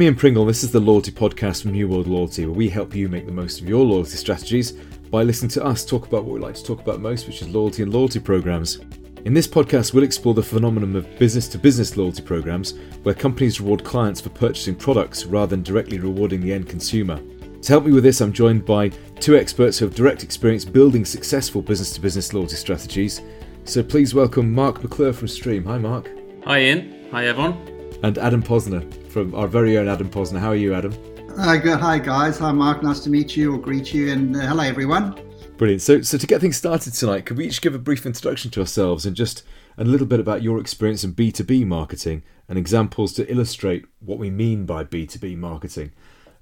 I'm Ian Pringle. This is the Loyalty Podcast from New World Loyalty, where we help you make the most of your loyalty strategies by listening to us talk about what we like to talk about most, which is loyalty and loyalty programs. In this podcast, we'll explore the phenomenon of business to business loyalty programs, where companies reward clients for purchasing products rather than directly rewarding the end consumer. To help me with this, I'm joined by two experts who have direct experience building successful business to business loyalty strategies. So please welcome Mark McClure from Stream. Hi, Mark. Hi, Ian. Hi, everyone. And Adam Posner from our very own Adam Posner. How are you, Adam? Hi, good. Hi, guys. Hi, Mark. Nice to meet you or greet you. And uh, hello, everyone. Brilliant. So, so to get things started tonight, could we each give a brief introduction to ourselves and just a little bit about your experience in B2B marketing and examples to illustrate what we mean by B2B marketing?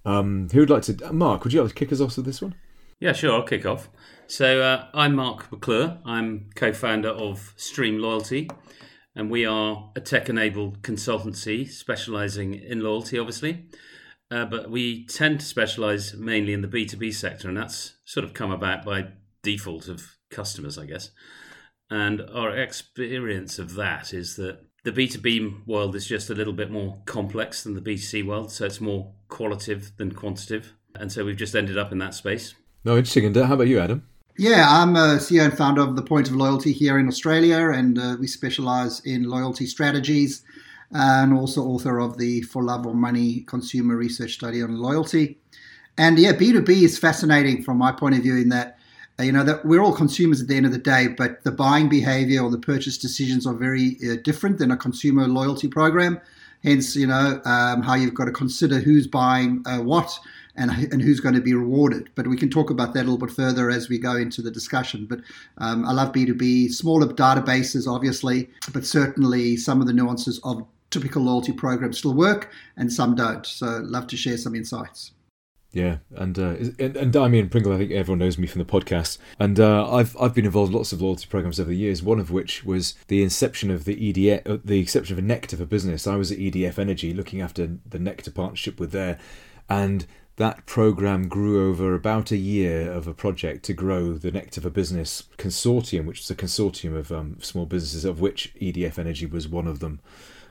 Um, who would like to? Mark, would you like to kick us off with this one? Yeah, sure. I'll kick off. So uh, I'm Mark McClure. I'm co-founder of Stream Loyalty, and we are a tech-enabled consultancy specialising in loyalty, obviously. Uh, but we tend to specialise mainly in the B2B sector, and that's sort of come about by default of customers, I guess. And our experience of that is that the B2B world is just a little bit more complex than the B2C world, so it's more qualitative than quantitative. And so we've just ended up in that space. No, interesting. And uh, how about you, Adam? Yeah, I'm a CEO and founder of the Point of Loyalty here in Australia, and uh, we specialize in loyalty strategies and also author of the For Love or Money consumer research study on loyalty. And yeah, B2B is fascinating from my point of view in that uh, you know that we're all consumers at the end of the day, but the buying behavior or the purchase decisions are very uh, different than a consumer loyalty program. Hence, you know um, how you've got to consider who's buying uh, what and, and who's going to be rewarded. But we can talk about that a little bit further as we go into the discussion. But um, I love B2B, smaller databases, obviously, but certainly some of the nuances of typical loyalty programs still work and some don't. So, love to share some insights. Yeah, and uh, and, and Damien Pringle, I think everyone knows me from the podcast, and uh, I've I've been involved in lots of loyalty programs over the years. One of which was the inception of the EDF, uh, the inception of a Nectar for business. I was at EDF Energy looking after the Nectar partnership with there, and that program grew over about a year of a project to grow the Nectar for Business consortium, which is a consortium of um, small businesses, of which EDF Energy was one of them.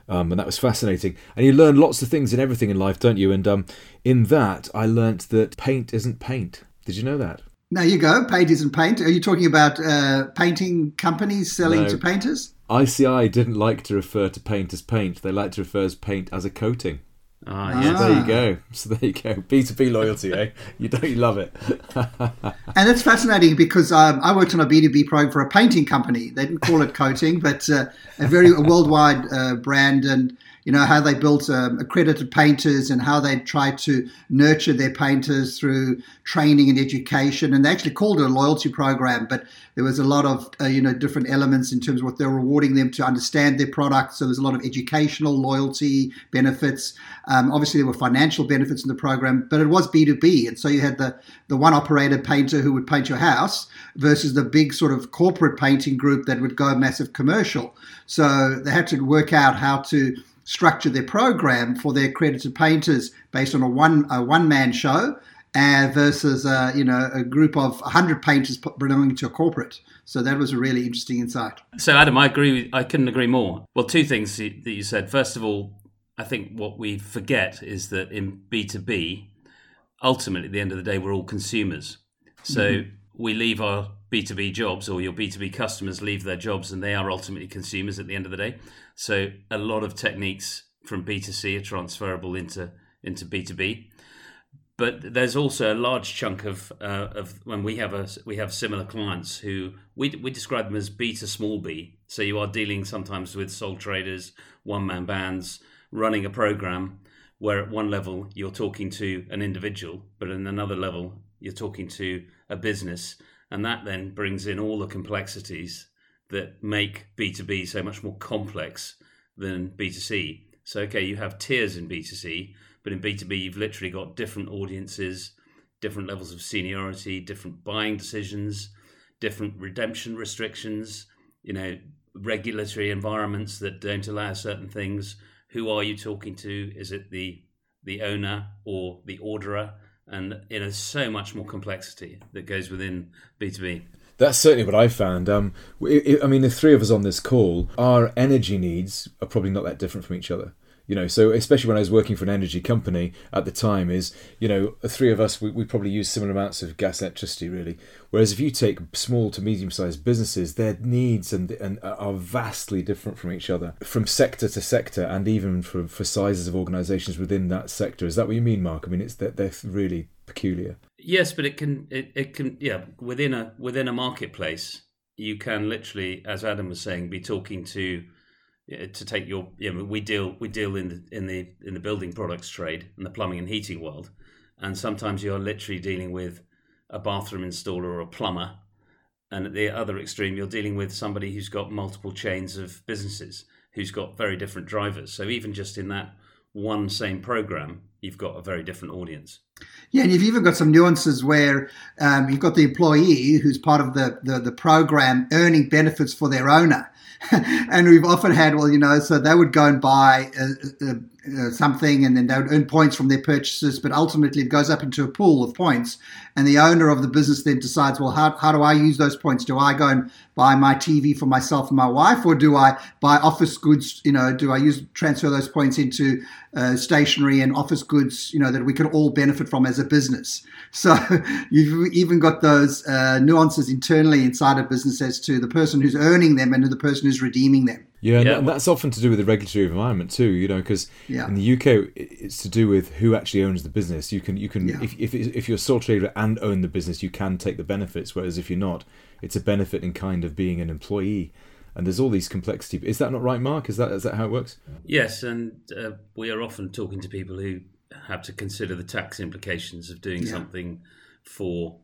Um, and that was fascinating. And you learn lots of things in everything in life, don't you? And um, in that, I learnt that paint isn't paint. Did you know that? Now you go. Paint isn't paint. Are you talking about uh, painting companies selling no. to painters? ICI didn't like to refer to paint as paint. They like to refer to paint as a coating. Ah, yes. So there you go. So there you go. B two B loyalty, eh? You don't you love it. and it's fascinating because um, I worked on a B two B program for a painting company. They didn't call it coating, but uh, a very a worldwide uh, brand, and you know how they built um, accredited painters and how they tried to nurture their painters through training and education. And they actually called it a loyalty program, but there was a lot of uh, you know different elements in terms of what they're rewarding them to understand their product. So there's a lot of educational loyalty benefits. Um, obviously, there were financial benefits in the program, but it was B2B, and so you had the the one operator painter who would paint your house versus the big sort of corporate painting group that would go massive commercial. So they had to work out how to structure their program for their accredited painters based on a one a one man show uh, versus uh, you know a group of 100 painters belonging to a corporate. So that was a really interesting insight. So Adam, I agree. I couldn't agree more. Well, two things that you said. First of all, I think what we forget is that in B two B, ultimately at the end of the day, we're all consumers. So mm-hmm. We leave our B2B jobs or your B2B customers leave their jobs and they are ultimately consumers at the end of the day. So a lot of techniques from B2C are transferable into into B2B. But there's also a large chunk of uh, of when we have a we have similar clients who we we describe them as B to small b. So you are dealing sometimes with sole traders, one man bands, running a program where at one level you're talking to an individual, but in another level you're talking to a business and that then brings in all the complexities that make B2B so much more complex than B2C. So, okay, you have tiers in B2C, but in B2B, you've literally got different audiences, different levels of seniority, different buying decisions, different redemption restrictions, you know, regulatory environments that don't allow certain things. Who are you talking to? Is it the the owner or the orderer? And you know so much more complexity that goes within B2B. That's certainly what I found. Um, I mean, the three of us on this call, our energy needs are probably not that different from each other. You know, so especially when I was working for an energy company at the time, is you know, three of us we, we probably use similar amounts of gas, electricity, really. Whereas if you take small to medium sized businesses, their needs and and are vastly different from each other, from sector to sector, and even for for sizes of organisations within that sector. Is that what you mean, Mark? I mean, it's that they're really peculiar. Yes, but it can it, it can yeah within a within a marketplace you can literally, as Adam was saying, be talking to Uh, to take your you know, we deal we deal in the in the in the building products trade and the plumbing and heating world. And sometimes you're literally dealing with a bathroom installer or a plumber. And at the other extreme you're dealing with somebody who's got multiple chains of businesses who's got very different drivers. So even just in that one same program you've got a very different audience yeah, and you've even got some nuances where um, you've got the employee who's part of the, the, the program earning benefits for their owner. and we've often had, well, you know, so they would go and buy uh, uh, uh, something and then they would earn points from their purchases, but ultimately it goes up into a pool of points. And the owner of the business then decides, well, how, how do I use those points? Do I go and buy my TV for myself and my wife, or do I buy office goods? You know, do I use transfer those points into uh, stationery and office goods, you know, that we can all benefit from as a business? So you've even got those uh, nuances internally inside a business as to the person who's earning them and the person who's redeeming them. Yeah, yeah. And that's often to do with the regulatory environment too. You know, because yeah. in the UK, it's to do with who actually owns the business. You can, you can, yeah. if, if if you're a sole trader and own the business, you can take the benefits. Whereas if you're not, it's a benefit in kind of being an employee. And there's all these complexity. Is that not right, Mark? Is that is that how it works? Yes, and uh, we are often talking to people who have to consider the tax implications of doing something for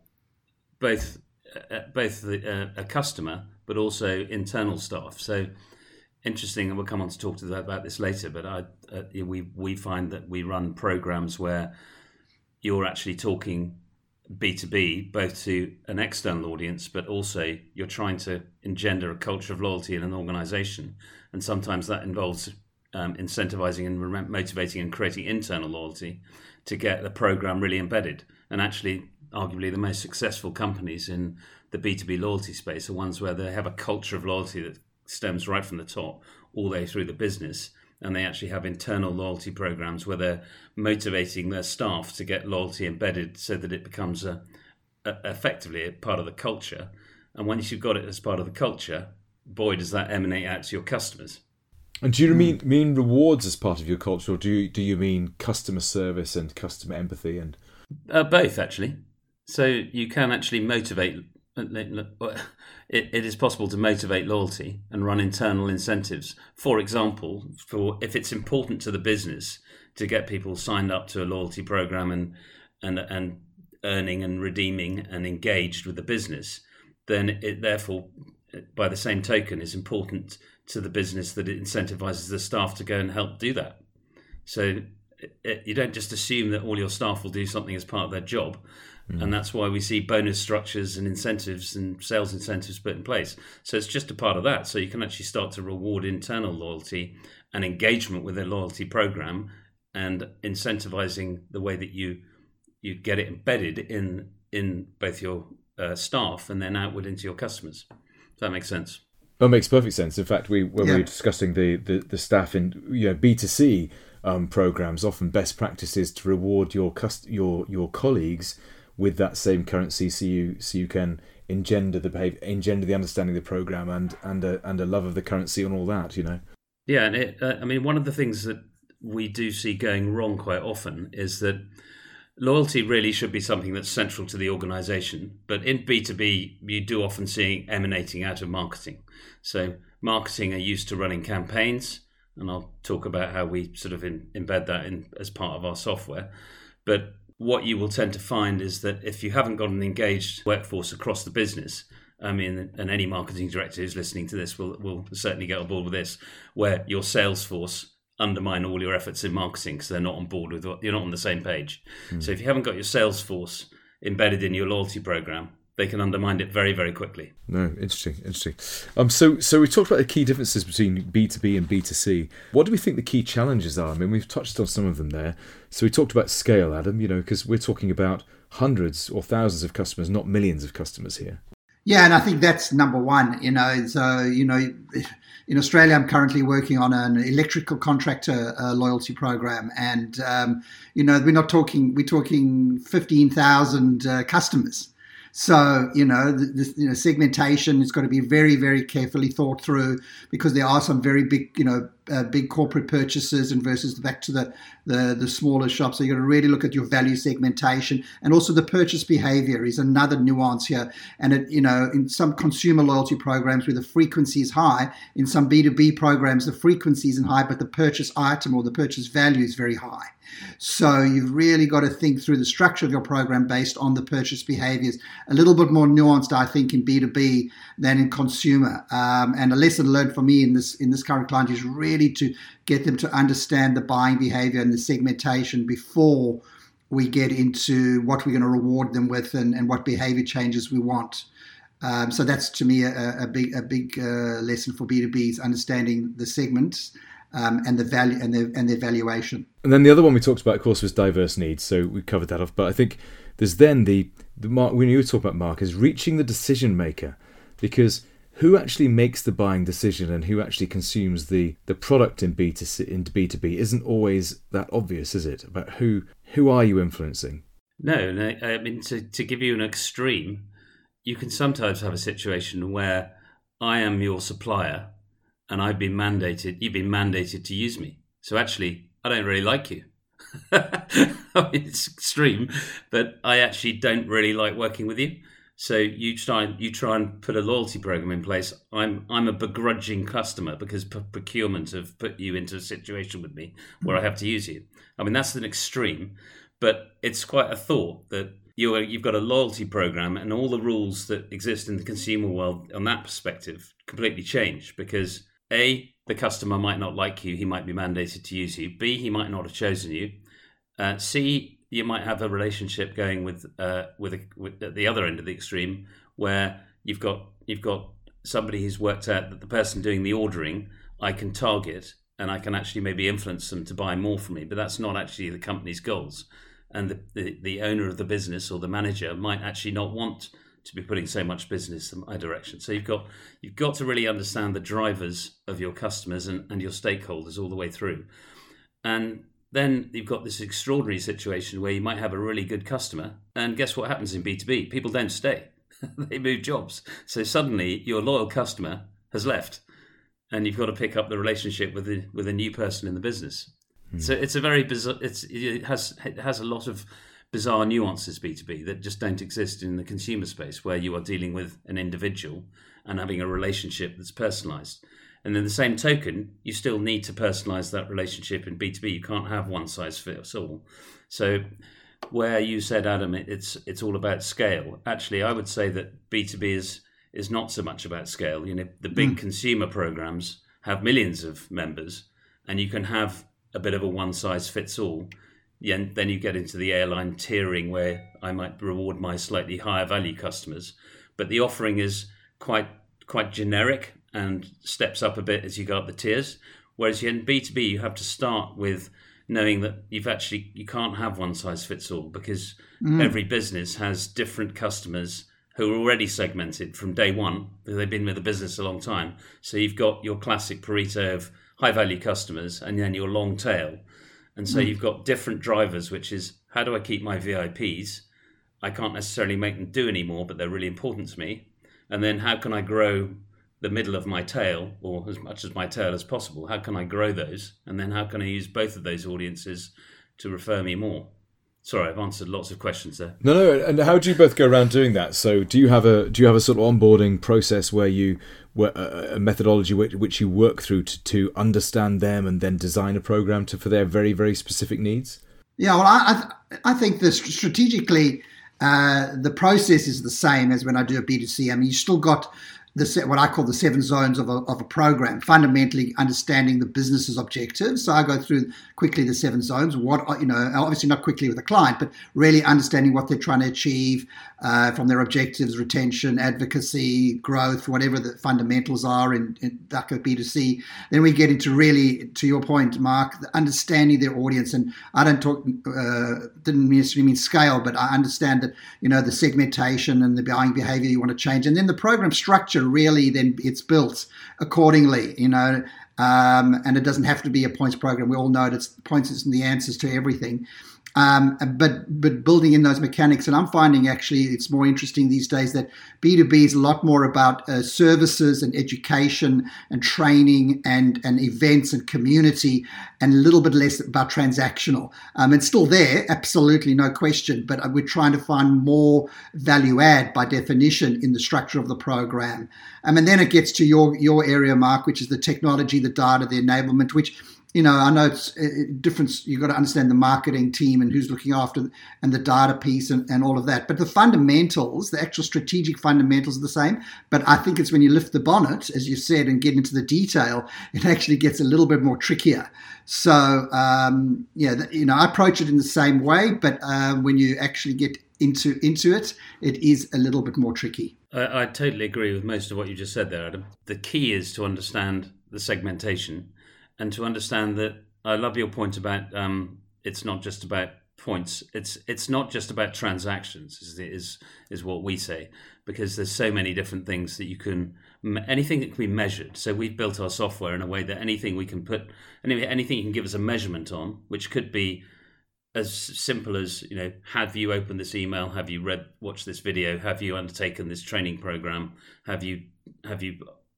both uh, both the, uh, a customer but also internal staff. So interesting, and we'll come on to talk to that about this later. But I, uh, we we find that we run programs where you're actually talking B two B, both to an external audience, but also you're trying to engender a culture of loyalty in an organisation, and sometimes that involves um, incentivizing and motivating and creating internal loyalty to get the program really embedded. And actually, arguably, the most successful companies in the B2B loyalty space are ones where they have a culture of loyalty that stems right from the top all the way through the business and they actually have internal loyalty programs where they're motivating their staff to get loyalty embedded so that it becomes a, a, effectively a part of the culture. And once you've got it as part of the culture boy does that emanate out to your customers. And do you hmm. mean mean rewards as part of your culture or do you, do you mean customer service and customer empathy and uh, both actually. So you can actually motivate it, it is possible to motivate loyalty and run internal incentives. For example, for if it's important to the business to get people signed up to a loyalty program and and and earning and redeeming and engaged with the business, then it therefore, by the same token, is important to the business that it incentivizes the staff to go and help do that. So you don't just assume that all your staff will do something as part of their job Mm. And that's why we see bonus structures and incentives and sales incentives put in place. So it's just a part of that. So you can actually start to reward internal loyalty and engagement with a loyalty program and incentivizing the way that you you get it embedded in in both your uh, staff and then outward into your customers. Does that make sense? That makes perfect sense. In fact, we when yeah. we were discussing the, the, the staff in you know B two C um, programs, often best practices to reward your cust- your your colleagues with that same currency so you so you can engender the behavior engender the understanding of the program and and a, and a love of the currency and all that you know? Yeah and it, uh, i mean one of the things that we do see going wrong quite often is that loyalty really should be something that's central to the organization but in b2b you do often see emanating out of marketing. So marketing are used to running campaigns and i'll talk about how we sort of in, embed that in as part of our software but what you will tend to find is that if you haven't got an engaged workforce across the business, I mean, and any marketing director who's listening to this will, will certainly get on board with this, where your sales force undermine all your efforts in marketing because they're not on board with what you're not on the same page. Mm. So if you haven't got your sales force embedded in your loyalty program, they can undermine it very, very quickly. No, interesting, interesting. Um, so, so we talked about the key differences between B two B and B two C. What do we think the key challenges are? I mean, we've touched on some of them there. So we talked about scale, Adam. You know, because we're talking about hundreds or thousands of customers, not millions of customers here. Yeah, and I think that's number one. You know, so you know, in Australia, I'm currently working on an electrical contractor uh, loyalty program, and um, you know, we're not talking we're talking fifteen thousand uh, customers. So you know, the, the, you know, segmentation is got to be very, very carefully thought through because there are some very big, you know, uh, big corporate purchases and versus back to the, the the smaller shops. So you've got to really look at your value segmentation and also the purchase behavior is another nuance here. And it, you know, in some consumer loyalty programs where the frequency is high, in some B two B programs the frequency isn't high, but the purchase item or the purchase value is very high. So you've really got to think through the structure of your program based on the purchase behaviors. A little bit more nuanced, I think, in B two B than in consumer. Um, and a lesson learned for me in this in this current client is really to get them to understand the buying behavior and the segmentation before we get into what we're going to reward them with and, and what behavior changes we want. Um, so that's to me a, a big a big uh, lesson for B two B is understanding the segments um, and the value and the and the valuation. And then the other one we talked about, of course, was diverse needs. So we covered that off. But I think there's then the the mark when you were talking about Mark is reaching the decision maker, because who actually makes the buying decision and who actually consumes the the product in B to C, in B two B isn't always that obvious, is it? About who who are you influencing? No, no. I mean, to to give you an extreme, you can sometimes have a situation where I am your supplier and I've been mandated, you've been mandated to use me. So actually, I don't really like you. I mean, it's extreme, but I actually don't really like working with you. So you try you try and put a loyalty program in place. I'm I'm a begrudging customer because p- procurement have put you into a situation with me where I have to use you. I mean that's an extreme, but it's quite a thought that you you've got a loyalty program and all the rules that exist in the consumer world on that perspective completely change because a, the customer might not like you, he might be mandated to use you. B, he might not have chosen you. Uh, C, you might have a relationship going with uh, with, a, with at the other end of the extreme where you've got you've got somebody who's worked out that the person doing the ordering I can target and I can actually maybe influence them to buy more from me, but that's not actually the company's goals. And the, the, the owner of the business or the manager might actually not want to be putting so much business in my direction. So you've got you've got to really understand the drivers of your customers and, and your stakeholders all the way through. And then you've got this extraordinary situation where you might have a really good customer, and guess what happens in B2B? People don't stay. they move jobs. So suddenly your loyal customer has left. And you've got to pick up the relationship with the, with a new person in the business. Hmm. So it's a very bizarre. It's it has it has a lot of bizarre nuances B2B that just don't exist in the consumer space where you are dealing with an individual and having a relationship that's personalized. And then the same token, you still need to personalize that relationship in B2B. You can't have one size fits all. So where you said, Adam, it's it's all about scale. Actually, I would say that B2B is is not so much about scale. You know, the big mm. consumer programs have millions of members and you can have a bit of a one size fits all yeah, then you get into the airline tiering where I might reward my slightly higher value customers. But the offering is quite quite generic and steps up a bit as you go up the tiers. Whereas in B2B, you have to start with knowing that you've actually you can't have one size fits all because mm. every business has different customers who are already segmented from day one. They've been with the business a long time. So you've got your classic Pareto of high value customers and then your long tail. And so mm. you've got different drivers, which is how do I keep my VIPs? I can't necessarily make them do anymore, but they're really important to me. And then how can I grow the middle of my tail, or as much as my tail as possible? How can I grow those? And then how can I use both of those audiences to refer me more? Sorry, I've answered lots of questions there. No, no. And how do you both go around doing that? So, do you have a do you have a sort of onboarding process where you a methodology which, which you work through to, to understand them and then design a program to for their very very specific needs? Yeah, well, I I think that strategically uh, the process is the same as when I do a B two C. I mean, you've still got the what I call the seven zones of a, of a program. Fundamentally, understanding the business's objectives. So I go through quickly the seven zones. What you know, obviously not quickly with a client, but really understanding what they're trying to achieve uh, from their objectives, retention, advocacy, growth, whatever the fundamentals are in, in DACA B2C. Then we get into really, to your point, Mark, understanding their audience. And I don't talk, uh, didn't necessarily mean scale, but I understand that you know the segmentation and the buying behavior you want to change, and then the program structure really then it's built accordingly, you know, um, and it doesn't have to be a points program. We all know that points isn't the answers to everything. Um, but but building in those mechanics, and I'm finding actually it's more interesting these days that B2B is a lot more about uh, services and education and training and and events and community, and a little bit less about transactional. Um, it's still there, absolutely no question, but uh, we're trying to find more value add by definition in the structure of the program. Um, and then it gets to your your area, Mark, which is the technology, the data, the enablement, which you know, I know it's different. You've got to understand the marketing team and who's looking after and the data piece and, and all of that. But the fundamentals, the actual strategic fundamentals are the same. But I think it's when you lift the bonnet, as you said, and get into the detail, it actually gets a little bit more trickier. So, um, yeah, you know, I approach it in the same way. But uh, when you actually get into into it, it is a little bit more tricky. I, I totally agree with most of what you just said there, Adam. The key is to understand the segmentation and to understand that I love your point about um, it's not just about points. It's it's not just about transactions. Is is is what we say because there's so many different things that you can anything that can be measured. So we've built our software in a way that anything we can put anything you can give us a measurement on, which could be as simple as you know have you opened this email have you read watched this video have you undertaken this training program have you have you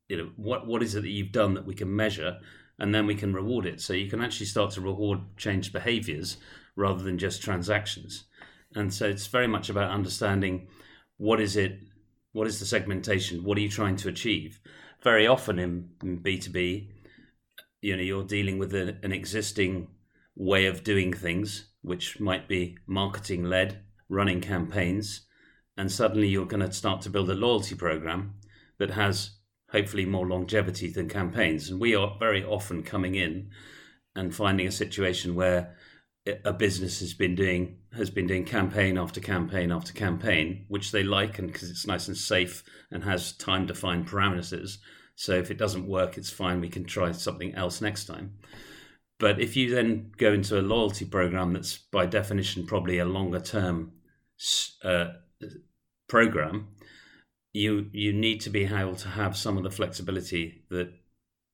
you know what what is it that you've done that we can measure and then we can reward it. So you can actually start to reward changed behaviors rather than just transactions. And so it's very much about understanding what is it, what is the segmentation, what are you trying to achieve. Very often in, in B2B, you know, you're dealing with an existing way of doing things, which might be marketing led, running campaigns, and suddenly you're going to start to build a loyalty program that has hopefully more longevity than campaigns. And we are very often coming in and finding a situation where a business has been doing has been doing campaign after campaign after campaign, which they like, and because it's nice and safe and has time defined parameters. So if it doesn't work, it's fine. We can try something else next time. But if you then go into a loyalty program that's by definition probably a longer term uh, program, you you need to be able to have some of the flexibility that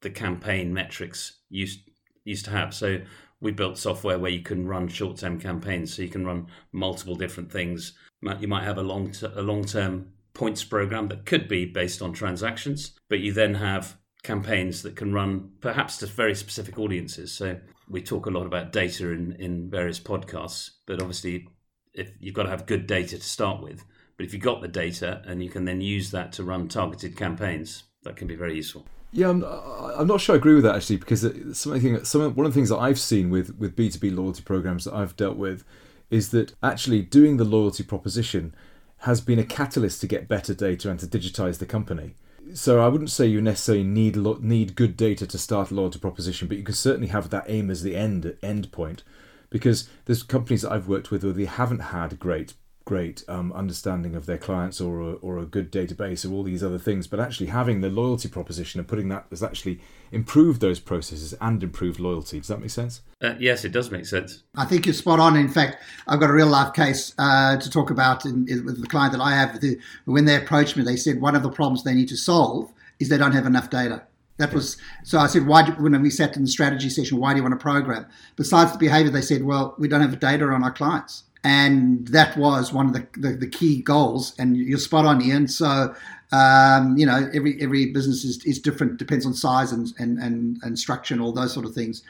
the campaign metrics used used to have. So we built software where you can run short term campaigns, so you can run multiple different things. You might have a long a long term points program that could be based on transactions, but you then have campaigns that can run perhaps to very specific audiences. So we talk a lot about data in, in various podcasts, but obviously if you've got to have good data to start with. But if you've got the data and you can then use that to run targeted campaigns, that can be very useful. Yeah, I'm, I'm not sure I agree with that actually because something some one of the things that I've seen with with B two B loyalty programs that I've dealt with is that actually doing the loyalty proposition has been a catalyst to get better data and to digitize the company. So I wouldn't say you necessarily need need good data to start a loyalty proposition, but you can certainly have that aim as the end end point because there's companies that I've worked with where they haven't had great great um, understanding of their clients or a, or a good database or all these other things but actually having the loyalty proposition and putting that has actually improved those processes and improved loyalty does that make sense uh, yes it does make sense i think you're spot on in fact i've got a real life case uh, to talk about in, in, with the client that i have who, when they approached me they said one of the problems they need to solve is they don't have enough data that was so. I said, "Why?" Do, when we sat in the strategy session, why do you want a program? Besides the behaviour, they said, "Well, we don't have data on our clients." And that was one of the, the, the, key goals. And you're spot on, Ian. So, um, you know, every every business is, is different, depends on size and, and, and, and structure and all those sort of things.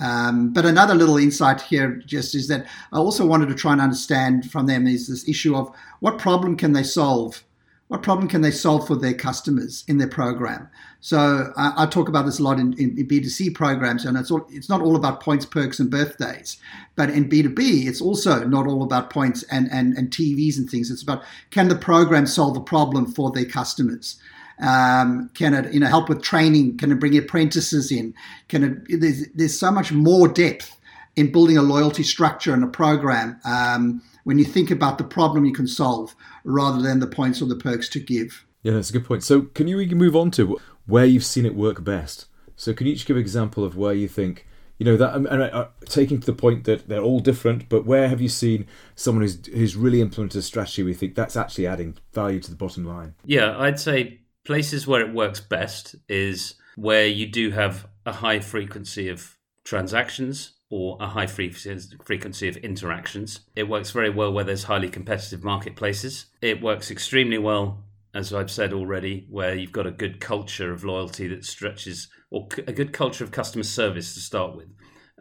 Um, but another little insight here just is that I also wanted to try and understand from them is this issue of what problem can they solve what problem can they solve for their customers in their program? So I, I talk about this a lot in, in, in, B2C programs, and it's all, it's not all about points, perks, and birthdays. But in B2B, it's also not all about points and, and, and TVs and things. It's about can the program solve a problem for their customers? Um, can it, you know, help with training? Can it bring apprentices in? Can it? There's, there's so much more depth in building a loyalty structure and a program um, when you think about the problem you can solve rather than the points or the perks to give. Yeah, that's a good point. So, can you move on to where you've seen it work best? So, can you each give an example of where you think you know that and uh, taking to the point that they're all different but where have you seen someone who's who's really implemented a strategy we think that's actually adding value to the bottom line yeah i'd say places where it works best is where you do have a high frequency of transactions or a high frequency of interactions. It works very well where there's highly competitive marketplaces. It works extremely well, as I've said already, where you've got a good culture of loyalty that stretches or a good culture of customer service to start with,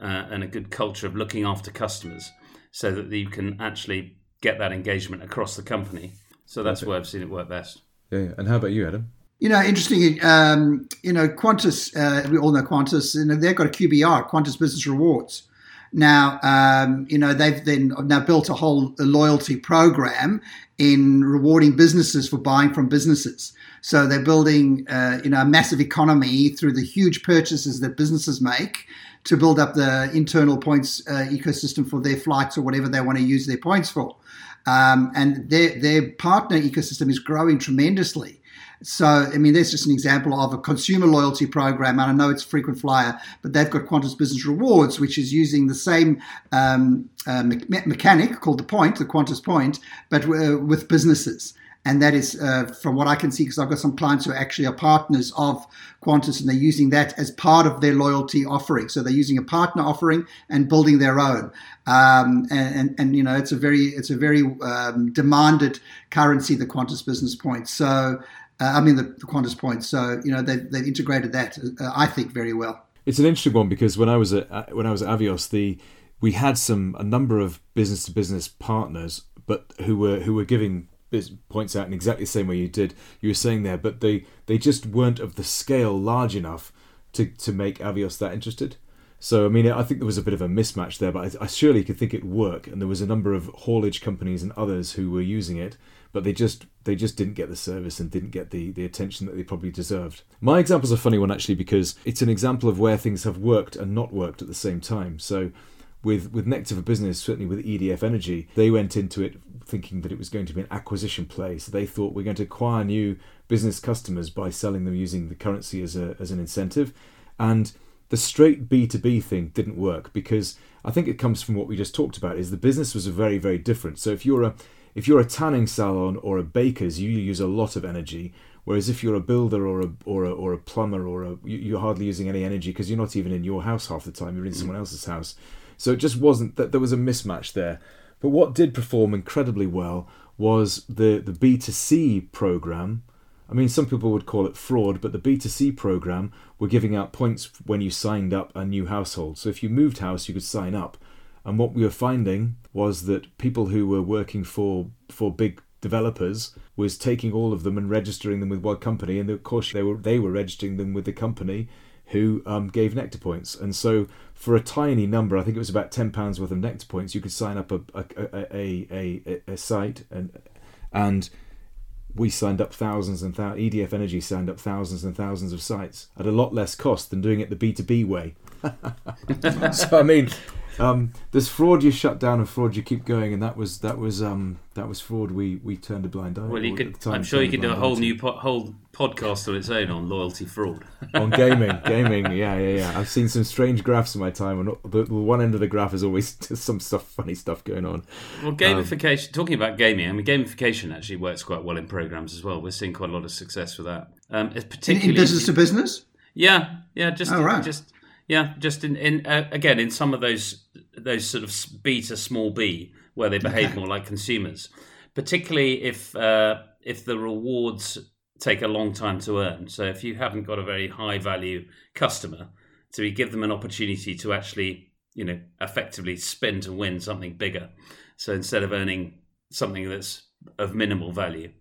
uh, and a good culture of looking after customers, so that you can actually get that engagement across the company. So that's Perfect. where I've seen it work best. Yeah, yeah. And how about you, Adam? You know, interesting. Um, you know, Qantas. Uh, we all know Qantas. You know, they've got a QBR, Qantas Business Rewards. Now, um, you know, they've then now built a whole loyalty program in rewarding businesses for buying from businesses. So they're building, uh, you know, a massive economy through the huge purchases that businesses make to build up the internal points uh, ecosystem for their flights or whatever they want to use their points for. Um, and their their partner ecosystem is growing tremendously. So, I mean, there's just an example of a consumer loyalty program. And I know it's frequent flyer, but they've got Qantas Business Rewards, which is using the same um, uh, me- mechanic called the point, the Qantas point, but uh, with businesses and that is uh, from what I can see because I've got some clients who actually are partners of Qantas and they're using that as part of their loyalty offering. So they're using a partner offering and building their own. Um, and, and, and, you know it's a very it's a very um, demanded currency, the Qantas Business Points. So uh, I mean the, the, Qantas Points. So you know they've, they've integrated that uh, I think very well. It's an interesting one because when I was at when I was at Avios, the we had some a number of business to business partners, but who were who were giving points out in exactly the same way you did you were saying there but they they just weren't of the scale large enough to to make avios that interested so i mean i think there was a bit of a mismatch there but i, I surely could think it work and there was a number of haulage companies and others who were using it but they just they just didn't get the service and didn't get the the attention that they probably deserved my example is a funny one actually because it's an example of where things have worked and not worked at the same time so with with Nectar for Business, certainly with EDF Energy, they went into it thinking that it was going to be an acquisition play. So they thought we're going to acquire new business customers by selling them using the currency as a as an incentive, and the straight B2B thing didn't work because I think it comes from what we just talked about is the business was very very different. So if you're a if you're a tanning salon or a baker's, you use a lot of energy. Whereas if you're a builder or a or a, or a plumber or a you're hardly using any energy because you're not even in your house half the time. You're in mm. someone else's house. So it just wasn't that there was a mismatch there. But what did perform incredibly well was the, the B2C program. I mean, some people would call it fraud, but the B2C program were giving out points when you signed up a new household. So if you moved house, you could sign up. And what we were finding was that people who were working for for big developers was taking all of them and registering them with one company, and of course they were they were registering them with the company who um, gave nectar points. And so, for a tiny number, I think it was about ten pounds worth of nectar points, you could sign up a a, a, a, a site and and we signed up thousands and thousands. EDF Energy signed up thousands and thousands of sites at a lot less cost than doing it the B two B way. so I mean, um, there's fraud you shut down and fraud you keep going, and that was that was um, that was fraud we we turned a blind eye. Well, you could. I'm sure you could do a whole new po- whole podcast on its own on loyalty fraud. on gaming, gaming, yeah, yeah, yeah. I've seen some strange graphs in my time, and the, the one end of the graph is always some stuff, funny stuff going on. Well, gamification. Um, talking about gaming, I mean, gamification actually works quite well in programs as well. We're seeing quite a lot of success with that. Um, it's particularly in, in business to business. Yeah, yeah, just oh, right. just yeah, just in, in uh, again in some of those those sort of B to small b where they behave okay. more like consumers, particularly if uh, if the rewards take a long time to earn. So if you haven't got a very high value customer, to give them an opportunity to actually you know effectively spin to win something bigger. So instead of earning something that's of minimal value,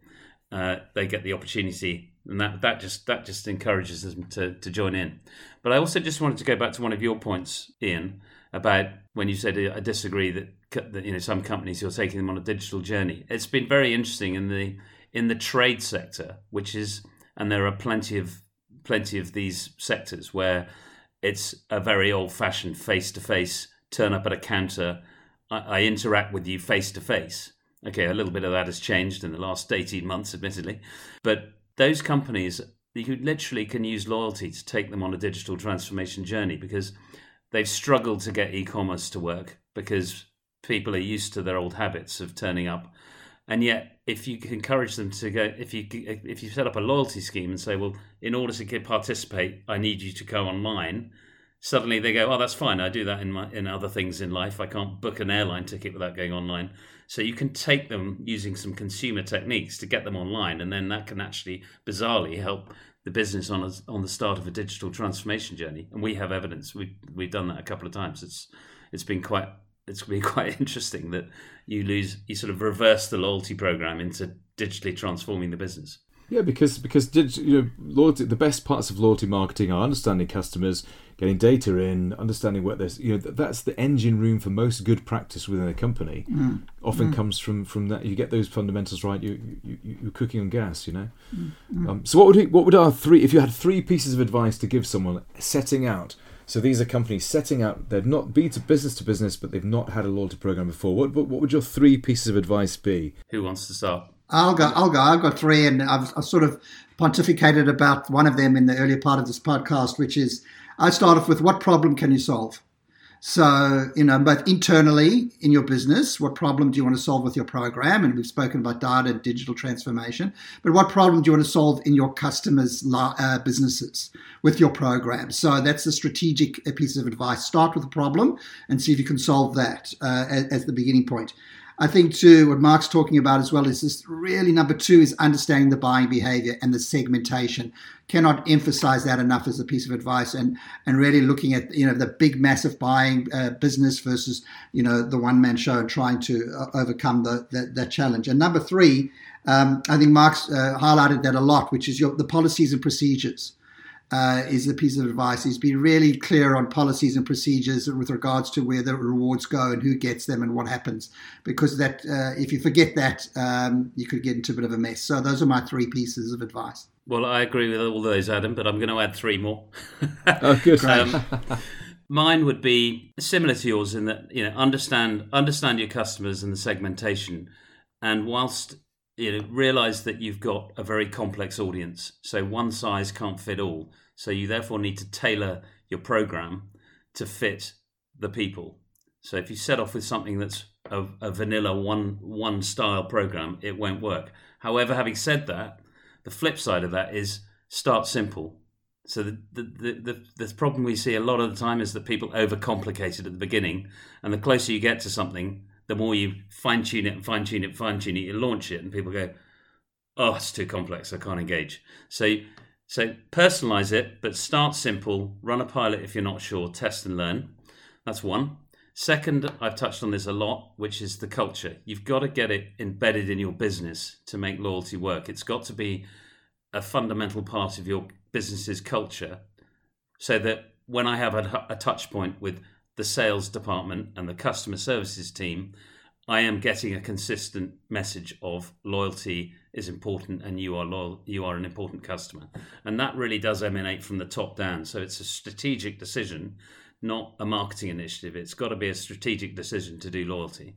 uh, they get the opportunity and that that just that just encourages them to to join in. But I also just wanted to go back to one of your points, Ian, about when you said I disagree that, that you know some companies you're taking them on a digital journey. It's been very interesting in the in the trade sector, which is and there are plenty of plenty of these sectors where it's a very old-fashioned face-to-face turn up at a counter. I, I interact with you face to face. Okay, a little bit of that has changed in the last 18 months, admittedly. But those companies, you literally can use loyalty to take them on a digital transformation journey because they've struggled to get e commerce to work because people are used to their old habits of turning up. And yet, if you encourage them to go, if you if you set up a loyalty scheme and say, well, in order to participate, I need you to go online, suddenly they go, "Oh, that's fine. I do that in my in other things in life. I can't book an airline ticket without going online." So you can take them using some consumer techniques to get them online, and then that can actually bizarrely help the business on a, on the start of a digital transformation journey. And we have evidence. We we've done that a couple of times. It's it's been quite it's been quite interesting that you lose you sort of reverse the loyalty program into digitally transforming the business. Yeah, because because you know loyalty. The best parts of loyalty marketing are understanding customers, getting data in, understanding what there's. You know that's the engine room for most good practice within a company. Mm. Often mm. comes from from that. You get those fundamentals right. You, you you're cooking on gas. You know. Mm. Um, so what would what would our three? If you had three pieces of advice to give someone setting out. So these are companies setting out. They've not be to business to business, but they've not had a loyalty program before. What what, what would your three pieces of advice be? Who wants to start? I'll go. I'll go. I've got three, and I've, I've, sort of pontificated about one of them in the earlier part of this podcast, which is I start off with what problem can you solve? So, you know, both internally in your business, what problem do you want to solve with your program? And we've spoken about data and digital transformation, but what problem do you want to solve in your customers' uh, businesses with your program? So that's the strategic piece of advice. Start with a problem and see if you can solve that uh, as, as the beginning point. I think too, what Mark's talking about as well is this really number two is understanding the buying behavior and the segmentation. Cannot emphasize that enough as a piece of advice, and and really looking at you know the big massive buying uh, business versus you know the one man show and trying to uh, overcome the, the that challenge. And number three, um, I think Mark's uh, highlighted that a lot, which is your, the policies and procedures uh, is a piece of advice. Is be really clear on policies and procedures with regards to where the rewards go and who gets them and what happens. Because that, uh, if you forget that, um, you could get into a bit of a mess. So those are my three pieces of advice. Well, I agree with all those, Adam, but I'm going to add three more. oh, good. um, mine would be similar to yours in that you know understand understand your customers and the segmentation, and whilst you know realize that you've got a very complex audience. So one size can't fit all. So you therefore need to tailor your program to fit the people. So if you set off with something that's a, a vanilla one one style program it won't work. However having said that the flip side of that is start simple. So the, the, the, the, the problem we see a lot of the time is that people overcomplicate it at the beginning and the closer you get to something the more you fine tune it and fine tune it, fine tune it, you launch it, and people go, "Oh, it's too complex. I can't engage." So, so personalize it, but start simple. Run a pilot if you're not sure. Test and learn. That's one. Second, I've touched on this a lot, which is the culture. You've got to get it embedded in your business to make loyalty work. It's got to be a fundamental part of your business's culture, so that when I have a, a touch point with the sales department and the customer services team, I am getting a consistent message of loyalty is important and you are loyal, you are an important customer. And that really does emanate from the top down. So it's a strategic decision, not a marketing initiative. It's got to be a strategic decision to do loyalty.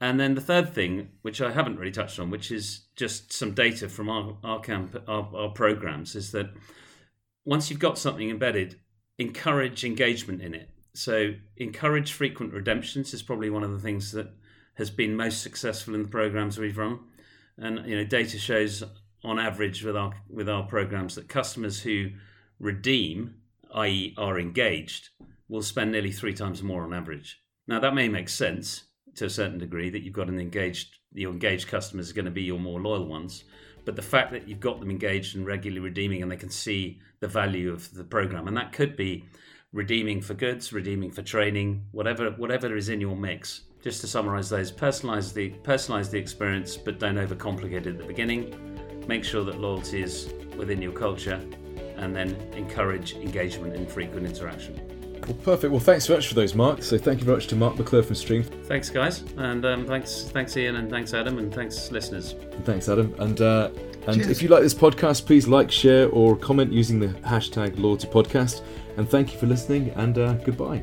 And then the third thing, which I haven't really touched on, which is just some data from our our, camp, our, our programs, is that once you've got something embedded, encourage engagement in it. So encourage frequent redemptions is probably one of the things that has been most successful in the programs we've run. And you know, data shows on average with our with our programs that customers who redeem, i.e., are engaged, will spend nearly three times more on average. Now that may make sense to a certain degree that you've got an engaged your engaged customers are going to be your more loyal ones. But the fact that you've got them engaged and regularly redeeming and they can see the value of the program, and that could be redeeming for goods, redeeming for training, whatever whatever is in your mix. Just to summarize those, personalize the personalize the experience, but don't overcomplicate it at the beginning. Make sure that loyalty is within your culture, and then encourage engagement and frequent interaction. Well, perfect. Well, thanks so much for those, Mark. So, thank you very much to Mark McClure from Stream. Thanks, guys, and um, thanks, thanks, Ian, and thanks, Adam, and thanks, listeners. Thanks, Adam, and uh, And Cheers. if you like this podcast, please like, share, or comment using the hashtag Loyalty Podcast. And thank you for listening, and uh, goodbye.